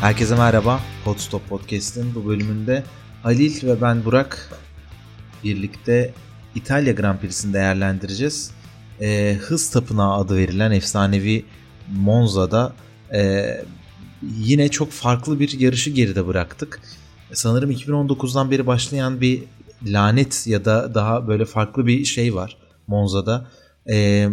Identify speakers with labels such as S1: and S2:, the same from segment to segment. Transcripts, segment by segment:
S1: Herkese merhaba. Podstop Podcast'in bu bölümünde Halil ve ben Burak birlikte İtalya Grand Prix'sini değerlendireceğiz. Ee, Hız Tapınağı adı verilen efsanevi Monza'da e, yine çok farklı bir yarışı geride bıraktık. Sanırım 2019'dan beri başlayan bir lanet ya da daha böyle farklı bir şey var Monza'da. Ee,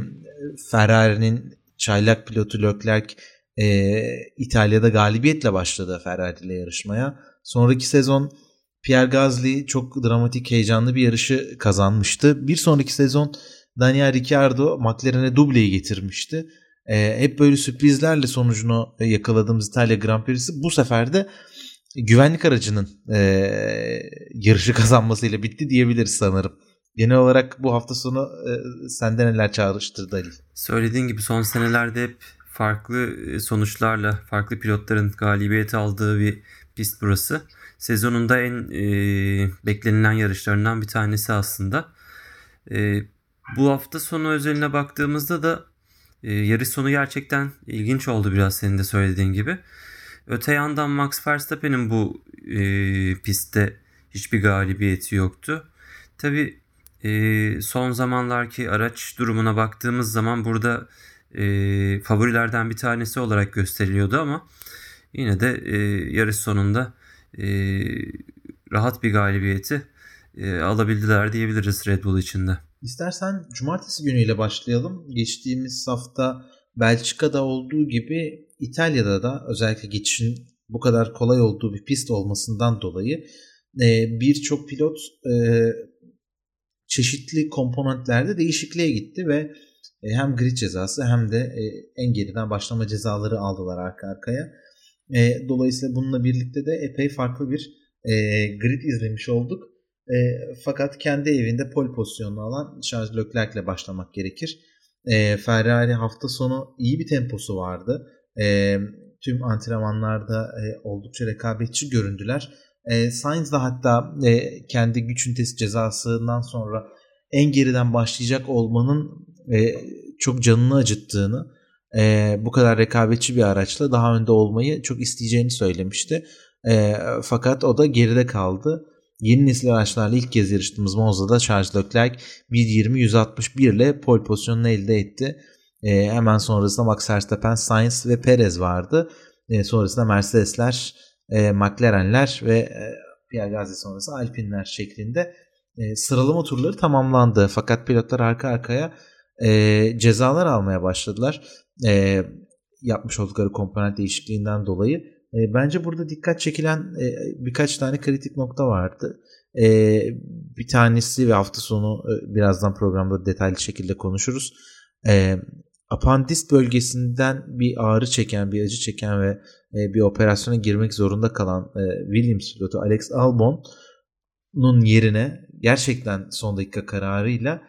S1: Ferrari'nin çaylak pilotu Leclerc e, İtalya'da galibiyetle başladı Ferrari ile yarışmaya. Sonraki sezon Pierre Gasly çok dramatik heyecanlı bir yarışı kazanmıştı. Bir sonraki sezon Daniel Ricciardo McLaren'e dubleyi getirmişti. E, hep böyle sürprizlerle sonucunu yakaladığımız İtalya Grand Prix'si bu sefer de güvenlik aracının e, yarışı kazanmasıyla bitti diyebiliriz sanırım. Genel olarak bu hafta sonu e, sende neler çağrıştırdı Ali?
S2: Söylediğin gibi son senelerde hep farklı sonuçlarla farklı pilotların galibiyet aldığı bir pist burası. Sezonunda en e, beklenilen yarışlarından bir tanesi aslında. E, bu hafta sonu özeline baktığımızda da e, yarış sonu gerçekten ilginç oldu biraz senin de söylediğin gibi. Öte yandan Max Verstappen'in bu e, pistte hiçbir galibiyeti yoktu. Tabi e, son zamanlarki araç durumuna baktığımız zaman burada e, favorilerden bir tanesi olarak gösteriliyordu ama yine de e, yarış sonunda e, rahat bir galibiyeti e, alabildiler diyebiliriz Red Bull içinde.
S1: İstersen cumartesi günüyle başlayalım. Geçtiğimiz hafta Belçika'da olduğu gibi İtalya'da da özellikle geçişin bu kadar kolay olduğu bir pist olmasından dolayı e, birçok pilot e, çeşitli komponentlerde değişikliğe gitti ve e, hem grid cezası hem de e, en geriden başlama cezaları aldılar arka arkaya. E, dolayısıyla bununla birlikte de epey farklı bir grid izlemiş olduk. Fakat kendi evinde pol pozisyonunu alan Charles Leclerc ile başlamak gerekir. Ferrari hafta sonu iyi bir temposu vardı. Tüm antrenmanlarda oldukça rekabetçi göründüler. Sainz da hatta kendi güç ünitesi cezasından sonra en geriden başlayacak olmanın e, çok canını acıttığını e, bu kadar rekabetçi bir araçla daha önde olmayı çok isteyeceğini söylemişti. E, fakat o da geride kaldı. Yeni nesil araçlarla ilk kez yarıştığımız Monza'da Charles Leclerc 1.20-161 ile pole pozisyonunu elde etti. E, hemen sonrasında Max Verstappen, Sainz ve Perez vardı. E, sonrasında Mercedesler, e, McLaren'ler ve e, Pierre Gasly sonrası Alpine'ler şeklinde e, sıralama turları tamamlandı. Fakat pilotlar arka arkaya e, cezalar almaya başladılar. E, yapmış oldukları komponent değişikliğinden dolayı. E, bence burada dikkat çekilen e, birkaç tane kritik nokta vardı. E, bir tanesi ve hafta sonu e, birazdan programda detaylı şekilde konuşuruz. E, apandis bölgesinden bir ağrı çeken, bir acı çeken ve e, bir operasyona girmek zorunda kalan e, Williams pilotu Alex Albon'un yerine gerçekten son dakika kararıyla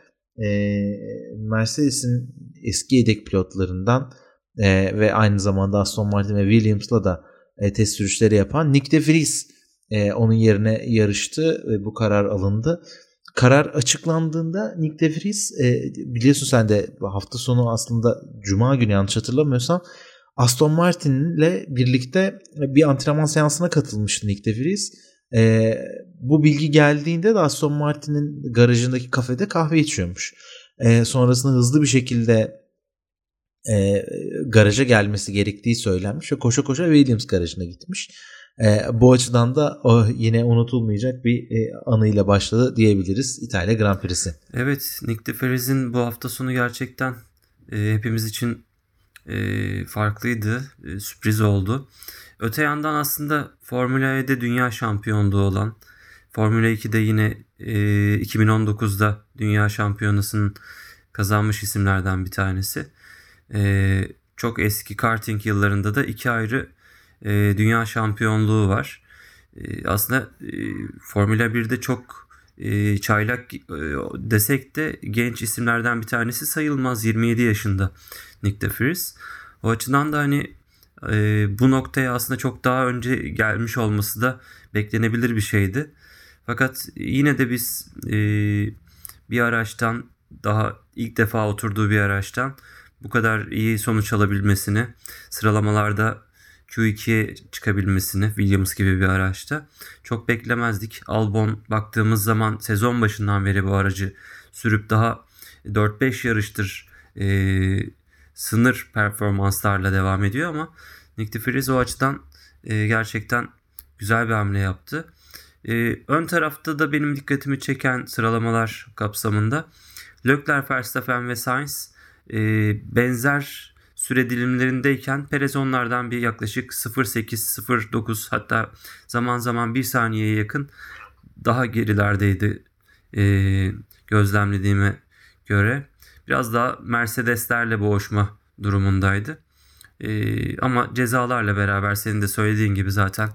S1: e, Mercedes'in eski yedek pilotlarından e, ve aynı zamanda Aston Martin ve Williams'la da e, test sürüşleri yapan Nick de Vries e, onun yerine yarıştı ve bu karar alındı. Karar açıklandığında Nick de Vries e, biliyorsun sen de hafta sonu aslında Cuma günü yanlış hatırlamıyorsam Aston Martin ile birlikte bir antrenman seansına katılmıştı Nick de Vries e, bu bilgi geldiğinde de Aston Martin'in garajındaki kafede kahve içiyormuş. E, sonrasında hızlı bir şekilde e, garaja gelmesi gerektiği söylenmiş ve koşa koşa Williams garajına gitmiş. E, bu açıdan da o yine unutulmayacak bir e, anıyla başladı diyebiliriz İtalya Grand Prix'si.
S2: Evet Nick de Vries'in bu hafta sonu gerçekten e, hepimiz için e, farklıydı. E, sürpriz oldu. Öte yandan aslında Formula E'de dünya şampiyonluğu olan Formula 2'de yine e, 2019'da dünya şampiyonasının kazanmış isimlerden bir tanesi. E, çok eski karting yıllarında da iki ayrı e, dünya şampiyonluğu var. E, aslında e, Formula 1'de çok e, çaylak e, desek de genç isimlerden bir tanesi sayılmaz. 27 yaşında Nick de Vries. O açıdan da hani e, bu noktaya aslında çok daha önce gelmiş olması da beklenebilir bir şeydi. Fakat yine de biz e, bir araçtan daha ilk defa oturduğu bir araçtan bu kadar iyi sonuç alabilmesini sıralamalarda Q2'ye çıkabilmesini Williams gibi bir araçta çok beklemezdik. Albon baktığımız zaman sezon başından beri bu aracı sürüp daha 4-5 yarıştır e, sınır performanslarla devam ediyor ama Nick de o açıdan e, gerçekten güzel bir hamle yaptı. E, ön tarafta da benim dikkatimi çeken sıralamalar kapsamında Leclerc, Verstappen ve Sainz e, benzer süre dilimlerindeyken Perez onlardan bir yaklaşık 0.8, 0.9 hatta zaman zaman 1 saniyeye yakın daha gerilerdeydi e, gözlemlediğime göre. Biraz daha Mercedeslerle boğuşma durumundaydı. E, ama cezalarla beraber senin de söylediğin gibi zaten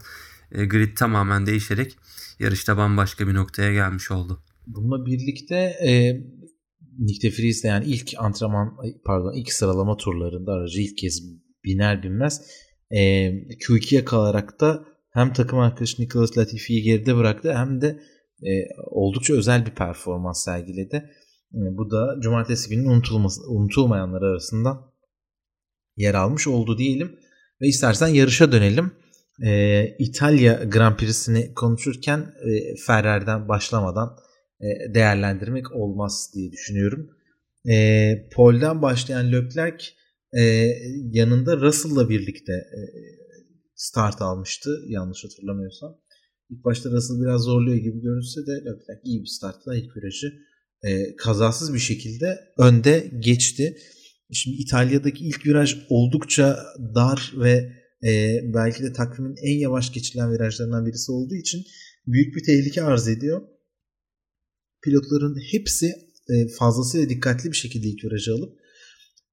S2: e, grid tamamen değişerek yarışta bambaşka bir noktaya gelmiş oldu.
S1: Bununla birlikte e, Nick de Vries de yani ilk antrenman pardon ilk sıralama turlarında aracı ilk kez biner binmez e, Q2'ye kalarak da hem takım arkadaşı Nicholas Latifi'yi geride bıraktı hem de e, oldukça özel bir performans sergiledi. E, bu da cumartesi günün unutulması, unutulmayanlar arasında yer almış oldu diyelim. Ve istersen yarışa dönelim. E, İtalya Grand Prix'sini konuşurken e, Ferrari'den başlamadan e, değerlendirmek olmaz diye düşünüyorum. E, Pol'den başlayan Leclerc e, yanında Russell'la birlikte e, start almıştı yanlış hatırlamıyorsam. İlk başta Russell biraz zorluyor gibi görünse de Leclerc iyi bir startla ilk virajı e, kazasız bir şekilde önde geçti. Şimdi İtalya'daki ilk viraj oldukça dar ve e, belki de takvimin en yavaş geçilen virajlarından birisi olduğu için büyük bir tehlike arz ediyor pilotların hepsi e, fazlasıyla dikkatli bir şekilde ilk virajı alıp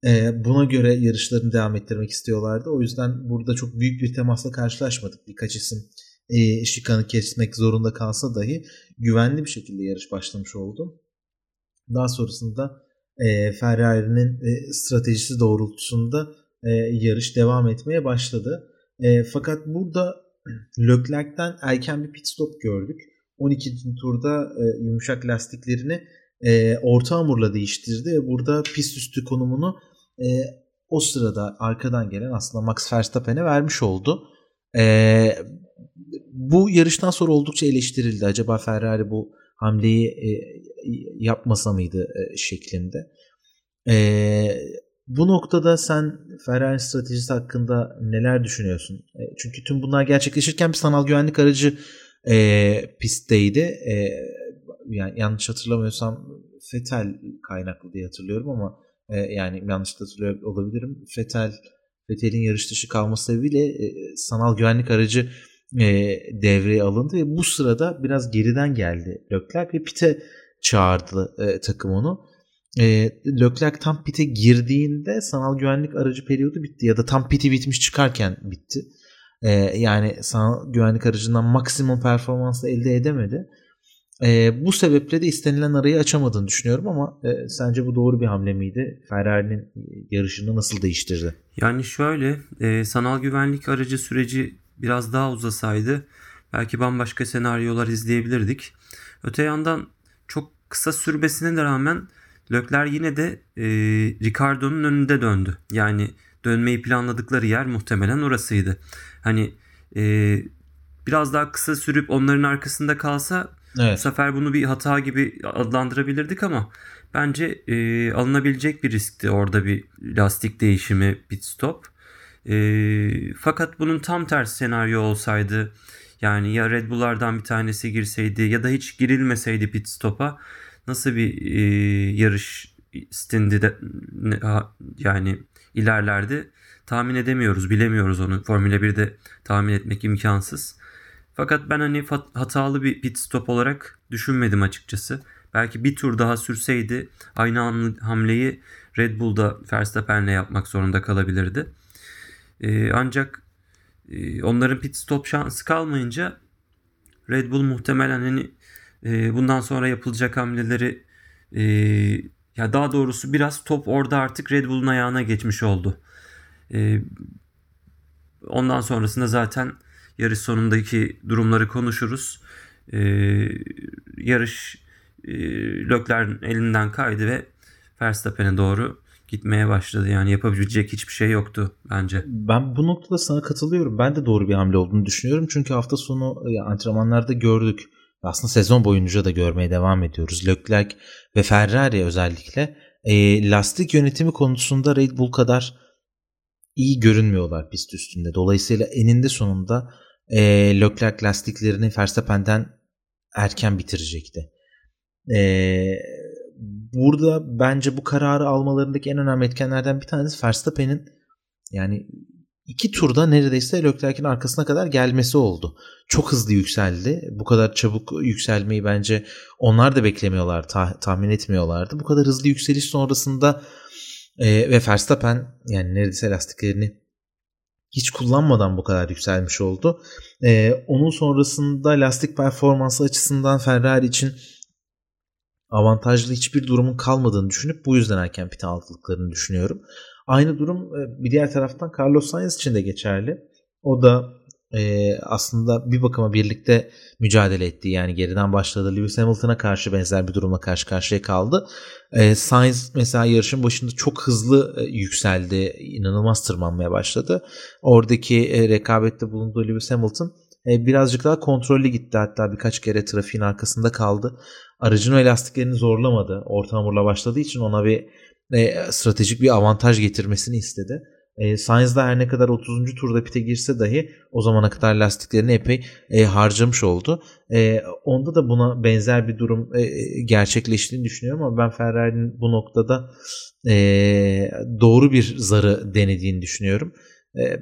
S1: e, buna göre yarışlarını devam ettirmek istiyorlardı. O yüzden burada çok büyük bir temasla karşılaşmadık. Birkaç isim e, şikanı kesmek zorunda kalsa dahi güvenli bir şekilde yarış başlamış oldu. Daha sonrasında e, Ferrari'nin e, stratejisi doğrultusunda e, yarış devam etmeye başladı. E, fakat burada Leclerc'ten erken bir pit stop gördük. 12. turda e, yumuşak lastiklerini e, orta hamurla değiştirdi. Burada pist üstü konumunu e, o sırada arkadan gelen aslında Max Verstappen'e vermiş oldu. E, bu yarıştan sonra oldukça eleştirildi. Acaba Ferrari bu hamleyi e, yapmasa mıydı e, şeklinde. E, bu noktada sen Ferrari stratejisi hakkında neler düşünüyorsun? E, çünkü tüm bunlar gerçekleşirken bir sanal güvenlik aracı e, pistteydi. E, yani yanlış hatırlamıyorsam Fetel kaynaklı diye hatırlıyorum ama e, yani yanlış hatırlıyor olabilirim. Fetel Fetel'in yarış dışı kalması sebebiyle e, sanal güvenlik aracı e, devreye alındı ve bu sırada biraz geriden geldi Leclerc ve pite çağırdı e, takım onu. E, Leclerc tam pite girdiğinde sanal güvenlik aracı periyodu bitti ya da tam piti bitmiş çıkarken bitti. E, yani sana güvenlik aracından maksimum performansla elde edemedi. E, bu sebeple de istenilen arayı açamadığını düşünüyorum ama e, sence bu doğru bir hamle miydi? Ferrari'nin yarışını nasıl değiştirdi?
S2: Yani şöyle e, sanal güvenlik aracı süreci biraz daha uzasaydı belki bambaşka senaryolar izleyebilirdik. Öte yandan çok kısa sürmesine de rağmen Leclerc yine de e, Ricardo'nun önünde döndü. Yani dönmeyi planladıkları yer muhtemelen orasıydı. Hani e, biraz daha kısa sürüp onların arkasında kalsa evet. bu sefer bunu bir hata gibi adlandırabilirdik ama bence e, alınabilecek bir riskti orada bir lastik değişimi pit stop. E, fakat bunun tam tersi senaryo olsaydı yani ya Red Bull'lardan bir tanesi girseydi ya da hiç girilmeseydi pit stop'a nasıl bir e, yarış stindi de yani ilerlerdi tahmin edemiyoruz, bilemiyoruz onu. Formula 1'de tahmin etmek imkansız. Fakat ben hani hatalı bir pit stop olarak düşünmedim açıkçası. Belki bir tur daha sürseydi aynı hamleyi Red Bull'da Verstappen'le yapmak zorunda kalabilirdi. Ee, ancak e, onların pit stop şansı kalmayınca Red Bull muhtemelen hani e, bundan sonra yapılacak hamleleri e, ya daha doğrusu biraz top orada artık Red Bull'un ayağına geçmiş oldu. E, ondan sonrasında zaten yarış sonundaki durumları konuşuruz. E, yarış e, Lökler'in elinden kaydı ve Verstappen'e doğru gitmeye başladı. Yani yapabilecek hiçbir şey yoktu bence.
S1: Ben bu noktada sana katılıyorum. Ben de doğru bir hamle olduğunu düşünüyorum. Çünkü hafta sonu antrenmanlarda gördük. Aslında sezon boyunca da görmeye devam ediyoruz. Leclerc ve Ferrari özellikle e, lastik yönetimi konusunda Red Bull kadar iyi görünmüyorlar pist üstünde. Dolayısıyla eninde sonunda e, Leclerc lastiklerini Verstappen'den erken bitirecekti. E, burada bence bu kararı almalarındaki en önemli etkenlerden bir tanesi Verstappen'in yani iki turda neredeyse Leclerc'in arkasına kadar gelmesi oldu. Çok hızlı yükseldi. Bu kadar çabuk yükselmeyi bence onlar da beklemiyorlar, tah- tahmin etmiyorlardı. Bu kadar hızlı yükseliş sonrasında e, ve Verstappen yani neredeyse lastiklerini hiç kullanmadan bu kadar yükselmiş oldu. E, onun sonrasında lastik performansı açısından Ferrari için avantajlı hiçbir durumun kalmadığını düşünüp bu yüzden erken pit aldıklarını düşünüyorum. Aynı durum e, bir diğer taraftan Carlos Sainz için de geçerli. O da e, aslında bir bakıma birlikte mücadele etti. Yani geriden başladı. Lewis Hamilton'a karşı benzer bir durumla karşı karşıya kaldı. E, Sainz mesela yarışın başında çok hızlı e, yükseldi. İnanılmaz tırmanmaya başladı. Oradaki e, rekabette bulunduğu Lewis Hamilton e, birazcık daha kontrollü gitti. Hatta birkaç kere trafiğin arkasında kaldı. Aracın o elastiklerini zorlamadı. Orta hamurla başladığı için ona bir e, stratejik bir avantaj getirmesini istedi. E, Sainz da her ne kadar 30. turda pite girse dahi o zamana kadar lastiklerini epey e, harcamış oldu. E, onda da buna benzer bir durum e, gerçekleştiğini düşünüyorum ama ben Ferrari'nin bu noktada e, doğru bir zarı denediğini düşünüyorum. E,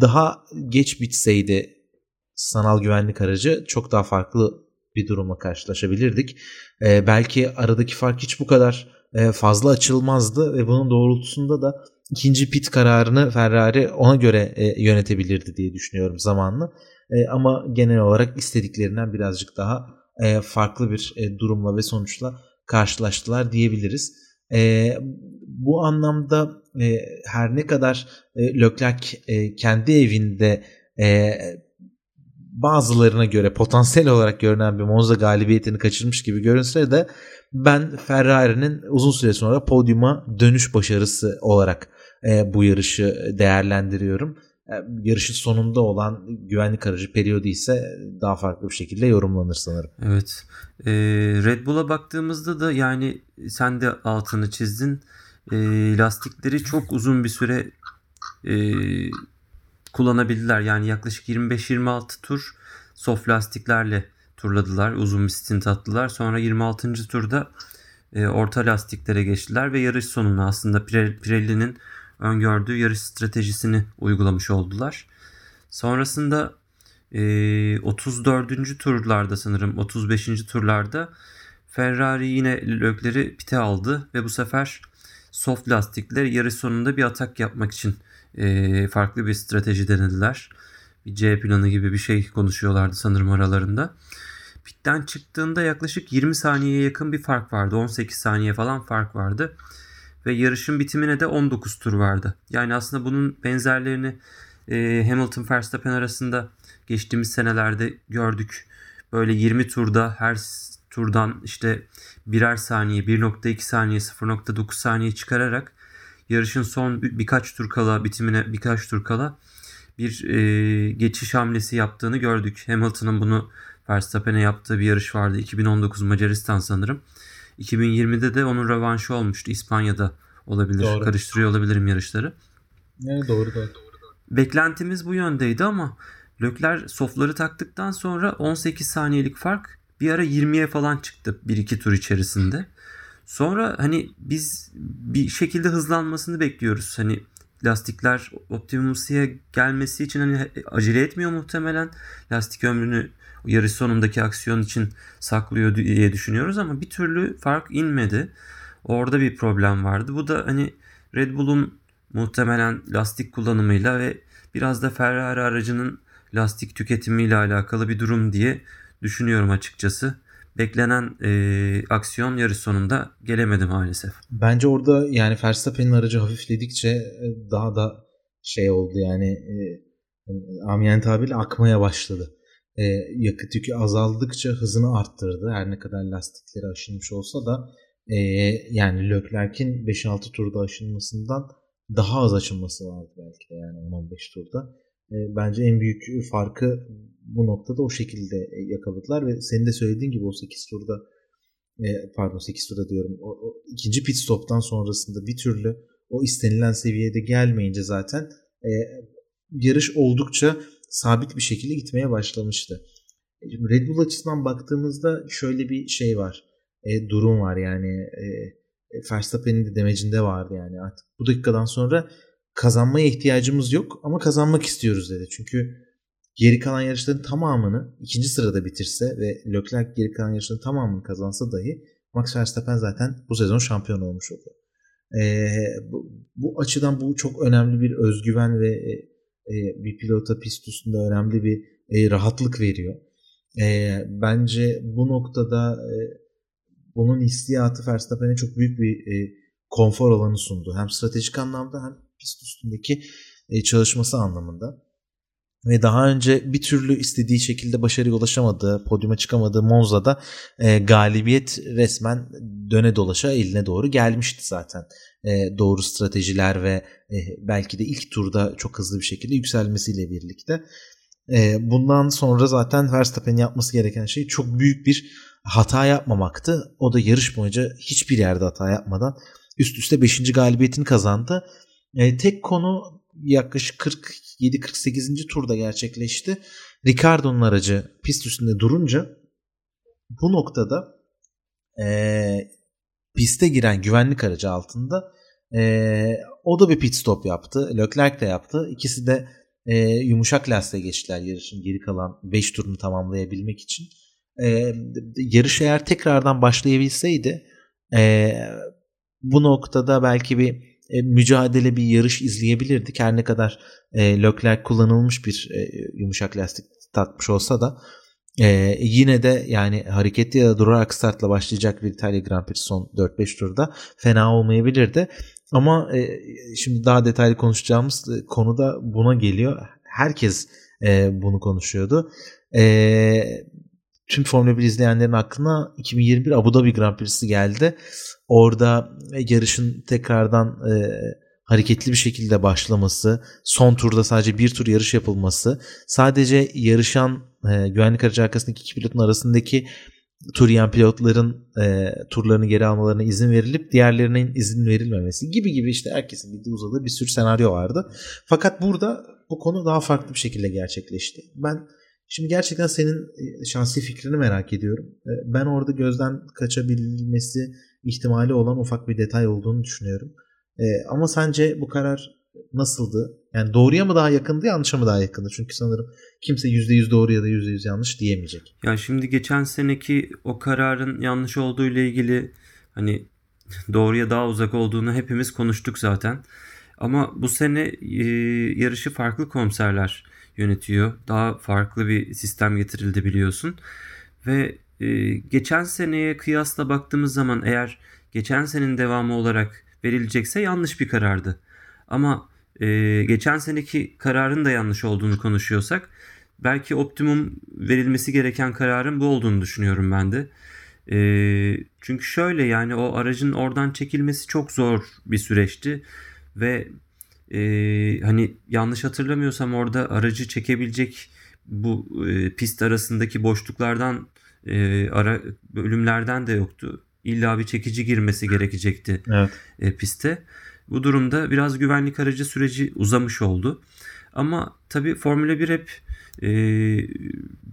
S1: daha geç bitseydi sanal güvenlik aracı çok daha farklı bir durumla karşılaşabilirdik. E, belki aradaki fark hiç bu kadar e, fazla açılmazdı ve bunun doğrultusunda da ikinci pit kararını Ferrari ona göre e, yönetebilirdi diye düşünüyorum zamanla. E, ama genel olarak istediklerinden birazcık daha farklı bir durumla ve sonuçla karşılaştılar diyebiliriz. Bu anlamda her ne kadar Leclerc kendi evinde bazılarına göre potansiyel olarak görünen bir Monza galibiyetini kaçırmış gibi görünse de ben Ferrari'nin uzun süre sonra podyuma dönüş başarısı olarak e, bu yarışı değerlendiriyorum. E, yarışın sonunda olan güvenlik aracı periyodu ise daha farklı bir şekilde yorumlanır sanırım.
S2: Evet. E, Red Bull'a baktığımızda da yani sen de altını çizdin. E, lastikleri çok uzun bir süre e, kullanabildiler. Yani yaklaşık 25-26 tur soft lastiklerle turladılar. Uzun bir stint attılar. Sonra 26. turda e, orta lastiklere geçtiler ve yarış sonunda aslında Pirelli'nin öngördüğü yarış stratejisini uygulamış oldular. Sonrasında e, 34. turlarda sanırım 35. turlarda Ferrari yine Leclerc'i pite aldı ve bu sefer soft lastikler yarış sonunda bir atak yapmak için e, farklı bir strateji denediler. Bir C planı gibi bir şey konuşuyorlardı sanırım aralarında. Pitten çıktığında yaklaşık 20 saniyeye yakın bir fark vardı. 18 saniye falan fark vardı. Ve yarışın bitimine de 19 tur vardı. Yani aslında bunun benzerlerini e, Hamilton Verstappen arasında geçtiğimiz senelerde gördük. Böyle 20 turda her turdan işte birer saniye, 1.2 saniye, 0.9 saniye çıkararak yarışın son birkaç tur kala bitimine birkaç tur kala bir e, geçiş hamlesi yaptığını gördük. Hamilton'ın bunu Verstappen'e yaptığı bir yarış vardı. 2019 Macaristan sanırım. 2020'de de onun rövanşı olmuştu. İspanya'da olabilir. Doğru. Karıştırıyor olabilirim yarışları.
S1: Evet doğru, doğru doğru.
S2: Beklentimiz bu yöndeydi ama Lökler softları taktıktan sonra 18 saniyelik fark bir ara 20'ye falan çıktı 1-2 tur içerisinde. Sonra hani biz bir şekilde hızlanmasını bekliyoruz. Hani lastikler optimum gelmesi için hani acele etmiyor muhtemelen. Lastik ömrünü yarış sonundaki aksiyon için saklıyor diye düşünüyoruz ama bir türlü fark inmedi. Orada bir problem vardı. Bu da hani Red Bull'un muhtemelen lastik kullanımıyla ve biraz da Ferrari aracının lastik tüketimiyle alakalı bir durum diye düşünüyorum açıkçası. Beklenen e, aksiyon yarış sonunda gelemedi maalesef.
S1: Bence orada yani Verstappen'in aracı hafifledikçe daha da şey oldu yani e, yani amiyen tabirle akmaya başladı e, yakıt yükü azaldıkça hızını arttırdı. Her ne kadar lastikleri aşınmış olsa da e, yani Leclerc'in 5-6 turda aşılmasından daha az aşılması vardı belki de yani 10-15 turda. E, bence en büyük farkı bu noktada o şekilde e, yakaladılar ve senin de söylediğin gibi o 8 turda e, pardon 8 turda diyorum o, o ikinci pit stop'tan sonrasında bir türlü o istenilen seviyede gelmeyince zaten e, yarış oldukça sabit bir şekilde gitmeye başlamıştı. Red Bull açısından baktığımızda şöyle bir şey var. E, durum var yani e, Verstappen'in de demecinde vardı yani artık bu dakikadan sonra kazanmaya ihtiyacımız yok ama kazanmak istiyoruz dedi. Çünkü geri kalan yarışların tamamını ikinci sırada bitirse ve Leclerc geri kalan yarışların tamamını kazansa dahi Max Verstappen zaten bu sezon şampiyon olmuş oldu. Ee, bu, bu açıdan bu çok önemli bir özgüven ve e, e, bir pilota pist üstünde önemli bir e, rahatlık veriyor. E, bence bu noktada e, bunun hissiyatı Verstappen'e çok büyük bir e, konfor alanı sundu. Hem stratejik anlamda hem pist üstündeki e, çalışması anlamında. Ve daha önce bir türlü istediği şekilde başarıya ulaşamadığı, podyuma çıkamadığı Monza'da e, galibiyet resmen döne dolaşa eline doğru gelmişti zaten. E, doğru stratejiler ve e, belki de ilk turda çok hızlı bir şekilde yükselmesiyle birlikte. E, bundan sonra zaten Verstappen'in yapması gereken şey çok büyük bir hata yapmamaktı. O da yarış boyunca hiçbir yerde hata yapmadan üst üste 5. galibiyetini kazandı. E, tek konu yaklaşık 47-48. turda gerçekleşti. Ricardo'nun aracı pist üstünde durunca bu noktada e, piste giren güvenlik aracı altında e, o da bir pit stop yaptı. Leclerc de yaptı. İkisi de e, yumuşak lastiğe geçtiler yarışın geri kalan 5 turunu tamamlayabilmek için. E, yarış eğer tekrardan başlayabilseydi e, bu noktada belki bir e, mücadele bir yarış izleyebilirdik. Her ne kadar e, Leclerc kullanılmış bir e, yumuşak lastik takmış olsa da e, yine de yani hareketli ya da durarak startla başlayacak bir İtalya Grand Prix son 4-5 turda fena olmayabilirdi. Ama e, şimdi daha detaylı konuşacağımız e, konuda buna geliyor. Herkes e, bunu konuşuyordu. E, tüm Formula 1 izleyenlerin aklına 2021 Abu Dhabi Grand Prix'si geldi. Orada yarışın tekrardan e, hareketli bir şekilde başlaması, son turda sadece bir tur yarış yapılması, sadece yarışan e, güvenlik aracı arkasındaki iki pilotun arasındaki tur yiyen pilotların e, turlarını geri almalarına izin verilip diğerlerinin izin verilmemesi gibi gibi işte herkesin bildiği uzadığı bir sürü senaryo vardı. Fakat burada bu konu daha farklı bir şekilde gerçekleşti. Ben şimdi gerçekten senin e, şahsi fikrini merak ediyorum. E, ben orada gözden kaçabilmesi ihtimali olan ufak bir detay olduğunu düşünüyorum. E, ama sence bu karar nasıldı? Yani doğruya mı daha yakındı yanlışa mı daha yakındı? Çünkü sanırım kimse %100 doğru ya da %100 yanlış diyemeyecek.
S2: Ya şimdi geçen seneki o kararın yanlış olduğu ile ilgili hani doğruya daha uzak olduğunu hepimiz konuştuk zaten. Ama bu sene e, yarışı farklı komiserler yönetiyor. Daha farklı bir sistem getirildi biliyorsun. Ve e, geçen seneye kıyasla baktığımız zaman eğer geçen senin devamı olarak verilecekse yanlış bir karardı. Ama e, geçen seneki kararın da yanlış olduğunu konuşuyorsak belki optimum verilmesi gereken kararın bu olduğunu düşünüyorum ben de. E, çünkü şöyle yani o aracın oradan çekilmesi çok zor bir süreçti ve e, hani yanlış hatırlamıyorsam orada aracı çekebilecek bu e, pist arasındaki boşluklardan e, ara bölümlerden de yoktu. İlla bir çekici girmesi gerekecekti evet. e, piste. Bu durumda biraz güvenlik aracı süreci uzamış oldu. Ama tabii Formula 1 hep e,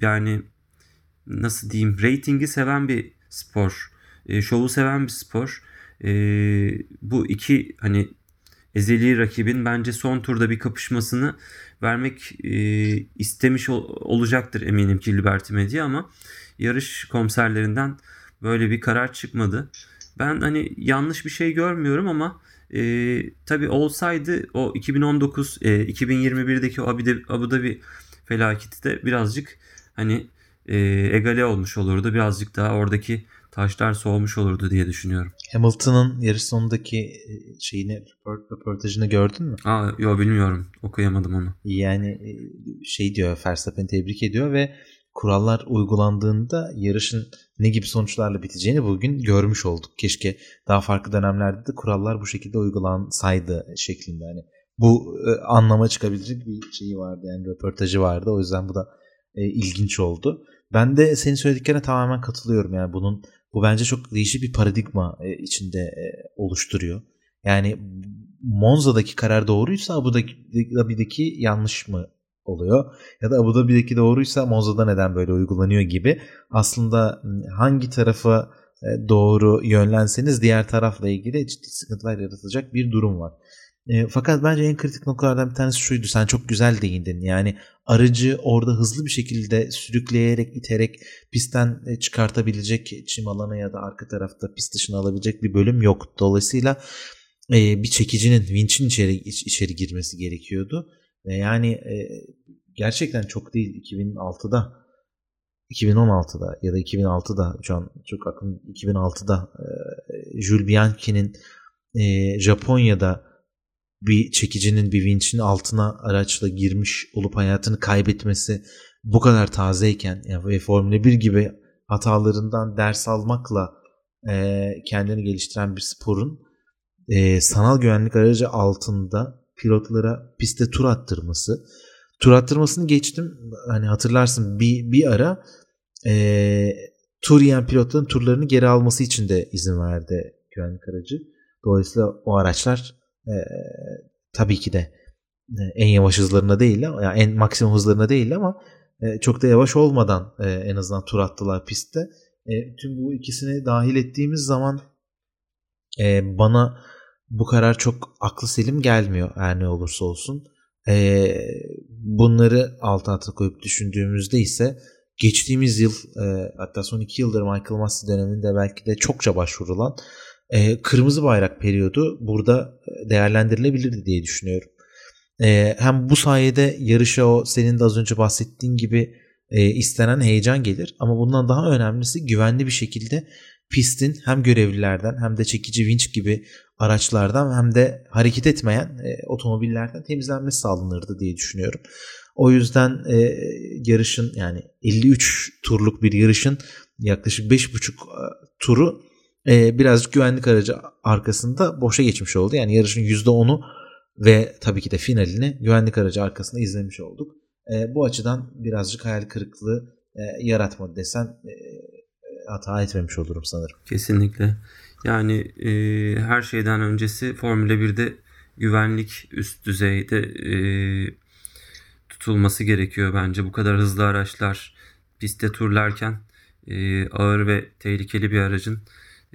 S2: yani nasıl diyeyim ratingi seven bir spor. E, şovu seven bir spor. E, bu iki hani ezeli rakibin bence son turda bir kapışmasını vermek e, istemiş ol, olacaktır eminim ki Liberty Media ama yarış komiserlerinden böyle bir karar çıkmadı. Ben hani yanlış bir şey görmüyorum ama e, tabii olsaydı o 2019 e, 2021'deki o Abu Dhabi, Abu felaketi de birazcık hani e, egale olmuş olurdu. Birazcık daha oradaki taşlar soğumuş olurdu diye düşünüyorum.
S1: Hamilton'ın yarış sonundaki e, şeyini röportajını gördün mü?
S2: Aa yok bilmiyorum. Okuyamadım onu.
S1: Yani e, şey diyor Verstappen tebrik ediyor ve kurallar uygulandığında yarışın ne gibi sonuçlarla biteceğini bugün görmüş olduk. Keşke daha farklı dönemlerde de kurallar bu şekilde uygulansaydı şeklinde. Hani bu e, anlama çıkabilecek bir şeyi vardı yani röportajı vardı. O yüzden bu da e, ilginç oldu. Ben de senin söylediklerine tamamen katılıyorum. Yani bunun bu bence çok değişik bir paradigma e, içinde e, oluşturuyor. Yani Monza'daki karar doğruysa Abu Dhabi'deki yanlış mı oluyor? Ya da Abu Dhabi'deki doğruysa Monza'da neden böyle uygulanıyor gibi. Aslında hangi tarafa e, doğru yönlenseniz diğer tarafla ilgili ciddi sıkıntılar yaratacak bir durum var. E, fakat bence en kritik noktalardan bir tanesi şuydu. Sen çok güzel değindin. Yani aracı orada hızlı bir şekilde sürükleyerek, iterek pistten e, çıkartabilecek çim alanı ya da arka tarafta pist dışına alabilecek bir bölüm yok. Dolayısıyla e, bir çekicinin, winch'in içeri, içeri girmesi gerekiyordu. Ve yani e, gerçekten çok değil 2006'da 2016'da ya da 2006'da şu an çok aklım 2006'da e, Jules Bianchi'nin e, Japonya'da bir çekicinin bir vinçin altına araçla girmiş olup hayatını kaybetmesi bu kadar tazeyken yani ve Formula 1 gibi hatalarından ders almakla e, kendini geliştiren bir sporun e, sanal güvenlik aracı altında pilotlara piste tur attırması. Tur attırmasını geçtim. Hani hatırlarsın bir, bir ara e, tur yiyen pilotların turlarını geri alması için de izin verdi güvenlik aracı. Dolayısıyla o araçlar e, tabii ki de en yavaş hızlarına değil yani en maksimum hızlarına değil ama e, çok da yavaş olmadan e, en azından tur attılar pistte. E, tüm bu ikisini dahil ettiğimiz zaman e, bana bu karar çok aklı selim gelmiyor her ne olursa olsun. E, bunları alt alta koyup düşündüğümüzde ise geçtiğimiz yıl e, hatta son iki yıldır Michael Massey döneminde belki de çokça başvurulan e, kırmızı bayrak periyodu burada değerlendirilebilirdi diye düşünüyorum. E, hem bu sayede yarışa o senin de az önce bahsettiğin gibi e, istenen heyecan gelir ama bundan daha önemlisi güvenli bir şekilde pistin hem görevlilerden hem de çekici vinç gibi araçlardan hem de hareket etmeyen e, otomobillerden temizlenmesi sağlanırdı diye düşünüyorum. O yüzden e, yarışın yani 53 turluk bir yarışın yaklaşık 5,5 e, turu e, birazcık güvenlik aracı arkasında boşa geçmiş oldu. Yani yarışın %10'u ve tabii ki de finalini güvenlik aracı arkasında izlemiş olduk. E, bu açıdan birazcık hayal kırıklığı e, yaratmadı desen e, hata etmemiş olurum sanırım.
S2: Kesinlikle. Yani e, her şeyden öncesi Formula 1'de güvenlik üst düzeyde e, tutulması gerekiyor bence. Bu kadar hızlı araçlar pistte turlarken e, ağır ve tehlikeli bir aracın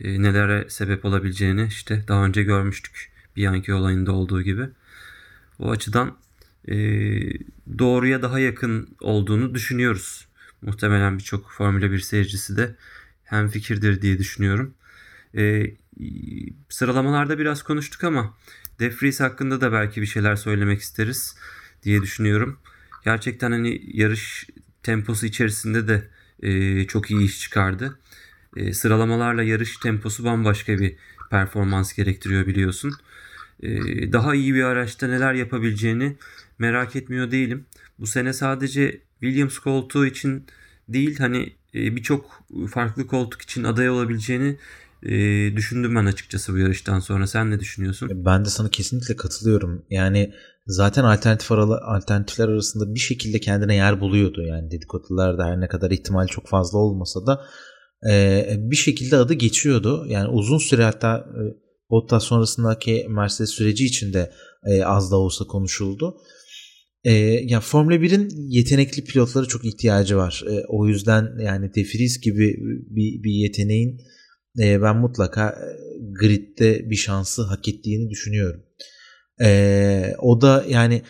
S2: e, nelere sebep olabileceğini işte daha önce görmüştük Bianchi olayında olduğu gibi. O açıdan e, doğruya daha yakın olduğunu düşünüyoruz. Muhtemelen birçok Formula 1 seyircisi de hem fikirdir diye düşünüyorum. E, sıralamalarda biraz konuştuk ama De Vries hakkında da belki bir şeyler söylemek isteriz diye düşünüyorum. Gerçekten hani yarış temposu içerisinde de e, çok iyi iş çıkardı. E, sıralamalarla yarış temposu bambaşka bir performans gerektiriyor biliyorsun. E, daha iyi bir araçta neler yapabileceğini merak etmiyor değilim. Bu sene sadece Williams koltuğu için değil hani e, birçok farklı koltuk için aday olabileceğini e, düşündüm ben açıkçası bu yarıştan sonra. Sen ne düşünüyorsun?
S1: Ben de sana kesinlikle katılıyorum. Yani zaten alternatif aralı, alternatifler arasında bir şekilde kendine yer buluyordu. Yani dedikodular da her ne kadar ihtimal çok fazla olmasa da e, bir şekilde adı geçiyordu. Yani uzun süre hatta e, Bottas sonrasındaki Mercedes süreci içinde e, az da olsa konuşuldu. E, ya Formula 1'in yetenekli pilotlara çok ihtiyacı var. E, o yüzden yani De gibi bir, bir yeteneğin e, ben mutlaka e, gridde bir şansı hak ettiğini düşünüyorum. E, o da yani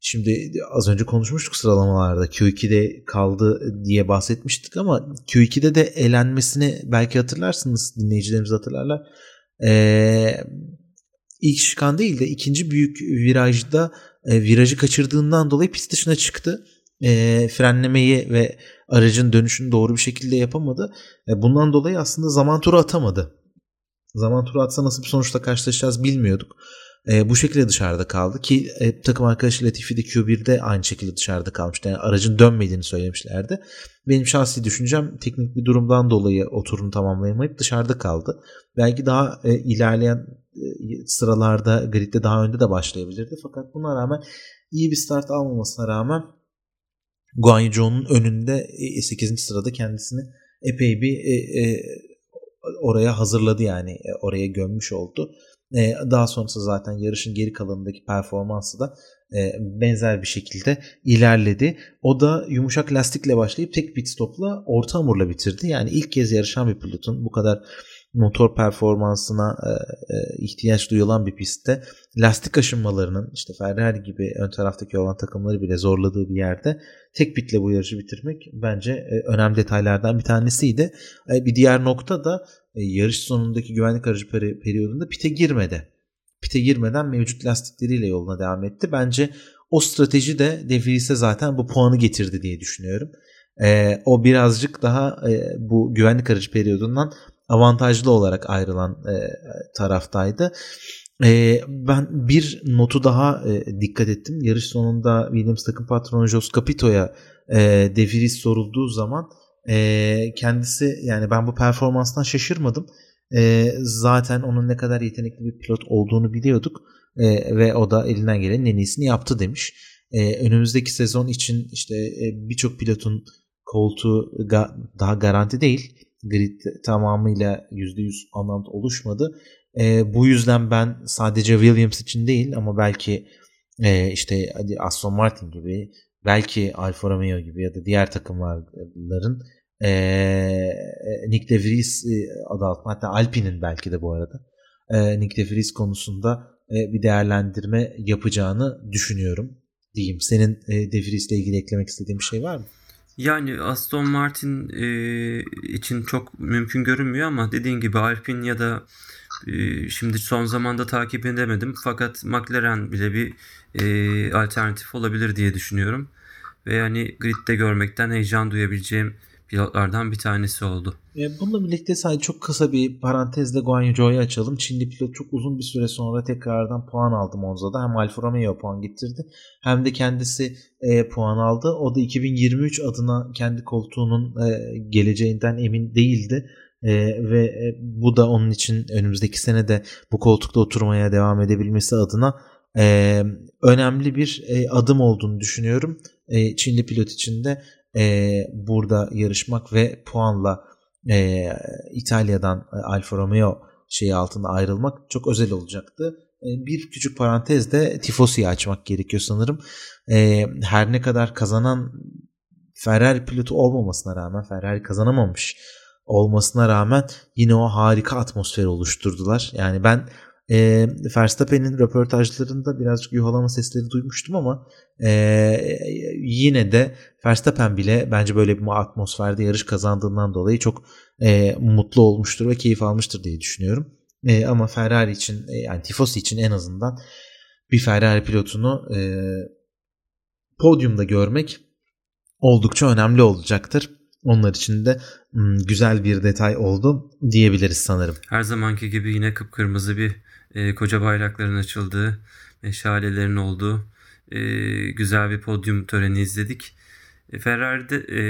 S1: şimdi az önce konuşmuştuk sıralamalarda Q2'de kaldı diye bahsetmiştik ama Q2'de de elenmesini belki hatırlarsınız dinleyicilerimiz hatırlarlar. E, ilk şikan değil de ikinci büyük virajda e, virajı kaçırdığından dolayı pist dışına çıktı. E, frenlemeyi ve aracın dönüşünü doğru bir şekilde yapamadı. E, bundan dolayı aslında zaman turu atamadı. Zaman turu atsa nasıl bir sonuçla karşılaşacağız bilmiyorduk. E, bu şekilde dışarıda kaldı ki e, takım arkadaşı Latifi de Q1'de aynı şekilde dışarıda kalmıştı. Yani aracın dönmediğini söylemişlerdi. Benim şahsi düşüncem teknik bir durumdan dolayı o turunu tamamlayamayıp dışarıda kaldı. Belki daha e, ilerleyen e, sıralarda gridde daha önde de başlayabilirdi. Fakat buna rağmen iyi bir start almamasına rağmen Guan Yu önünde 8. E, sırada kendisini epey bir e, e, oraya hazırladı yani e, oraya gömmüş oldu. E, daha sonrası zaten yarışın geri kalanındaki performansı da e, benzer bir şekilde ilerledi. O da yumuşak lastikle başlayıp tek pit stopla orta hamurla bitirdi. Yani ilk kez yarışan bir pilotun bu kadar motor performansına e, e, ihtiyaç duyulan bir pistte lastik aşınmalarının işte Ferrari gibi ön taraftaki olan takımları bile zorladığı bir yerde tek pitle bu yarışı bitirmek bence e, önemli detaylardan bir tanesiydi. E, bir diğer nokta da yarış sonundaki güvenlik aracı peri, periyodunda pite girmedi. Pite girmeden mevcut lastikleriyle yoluna devam etti. Bence o strateji de De Vries'e zaten bu puanı getirdi diye düşünüyorum. E, o birazcık daha e, bu güvenlik aracı periyodundan avantajlı olarak ayrılan e, taraftaydı. E, ben bir notu daha e, dikkat ettim. Yarış sonunda Williams takım patronu Jos Capito'ya e, De Vries sorulduğu zaman e, kendisi yani ben bu performanstan şaşırmadım. E, zaten onun ne kadar yetenekli bir pilot olduğunu biliyorduk e, ve o da elinden gelenin en iyisini yaptı demiş. E, önümüzdeki sezon için işte e, birçok pilotun koltuğu ga, daha garanti değil grid tamamıyla %100 anlamda oluşmadı. E, bu yüzden ben sadece Williams için değil ama belki e, işte hadi Aston Martin gibi belki Alfa Romeo gibi ya da diğer takımların e, Nick De Vries e, adı altında hatta Alpine'in belki de bu arada e, Nick De Vries konusunda e, bir değerlendirme yapacağını düşünüyorum diyeyim. Senin e, De Vries'le ilgili eklemek istediğin bir şey var mı?
S2: Yani Aston Martin e, için çok mümkün görünmüyor ama dediğin gibi Alpine ya da şimdi son zamanda takip edemedim fakat McLaren bile bir e, alternatif olabilir diye düşünüyorum. Ve yani gridde görmekten heyecan duyabileceğim pilotlardan bir tanesi oldu.
S1: E, bununla birlikte sadece çok kısa bir parantezle Guan Yu Zhou'yu açalım. Çinli pilot çok uzun bir süre sonra tekrardan puan aldı Monza'da. Hem Alfa Romeo puan getirdi hem de kendisi e, puan aldı. O da 2023 adına kendi koltuğunun e, geleceğinden emin değildi. E, ve bu da onun için önümüzdeki sene de bu koltukta oturmaya devam edebilmesi adına e, önemli bir e, adım olduğunu düşünüyorum. E, Çinli pilot için de e, burada yarışmak ve puanla e, İtalya'dan e, Alfa Romeo şeyi altında ayrılmak çok özel olacaktı. E, bir küçük parantez de Tifosi'yi açmak gerekiyor sanırım. E, her ne kadar kazanan Ferrari pilotu olmamasına rağmen Ferrari kazanamamış olmasına rağmen yine o harika atmosferi oluşturdular. Yani ben e, Verstappen'in röportajlarında birazcık yuhalama sesleri duymuştum ama e, yine de Verstappen bile bence böyle bir atmosferde yarış kazandığından dolayı çok e, mutlu olmuştur ve keyif almıştır diye düşünüyorum. E, ama Ferrari için e, yani Tifosi için en azından bir Ferrari pilotunu e, podyumda görmek oldukça önemli olacaktır. Onlar için de güzel bir detay oldu diyebiliriz sanırım.
S2: Her zamanki gibi yine kıpkırmızı bir e, koca bayrakların açıldığı, meşalelerin olduğu e, güzel bir podyum töreni izledik. E, Ferrari'de e,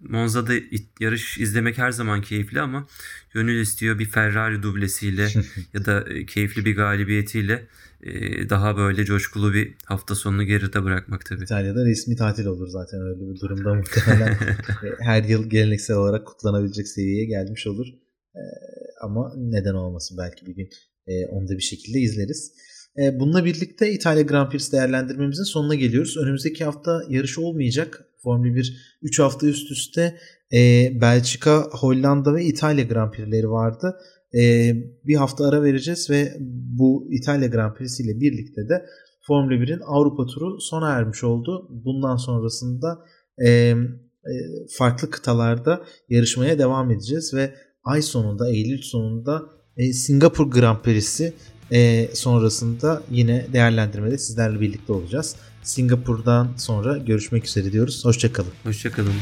S2: Monza'da yarış izlemek her zaman keyifli ama gönül istiyor bir Ferrari dublesiyle ya da e, keyifli bir galibiyetiyle daha böyle coşkulu bir hafta sonunu geride bırakmak tabii.
S1: İtalya'da resmi tatil olur zaten öyle bir durumda muhtemelen. E, her yıl geleneksel olarak kutlanabilecek seviyeye gelmiş olur. Ama neden olmasın belki bir gün e, onu da bir şekilde izleriz. Bununla birlikte İtalya Grand Prix değerlendirmemizin sonuna geliyoruz. Önümüzdeki hafta yarış olmayacak. Formula 1 3 hafta üst üste e, Belçika, Hollanda ve İtalya Grand Prix'leri vardı. E, bir hafta ara vereceğiz ve bu İtalya Grand Prix ile birlikte de Formula 1'in Avrupa turu sona ermiş oldu. Bundan sonrasında e, e, farklı kıtalarda yarışmaya devam edeceğiz ve ay sonunda, Eylül sonunda e, Singapur Grand Prix'si e, sonrasında yine değerlendirmede sizlerle birlikte olacağız. Singapur'dan sonra görüşmek üzere diyoruz. Hoşçakalın.
S2: Hoşçakalın.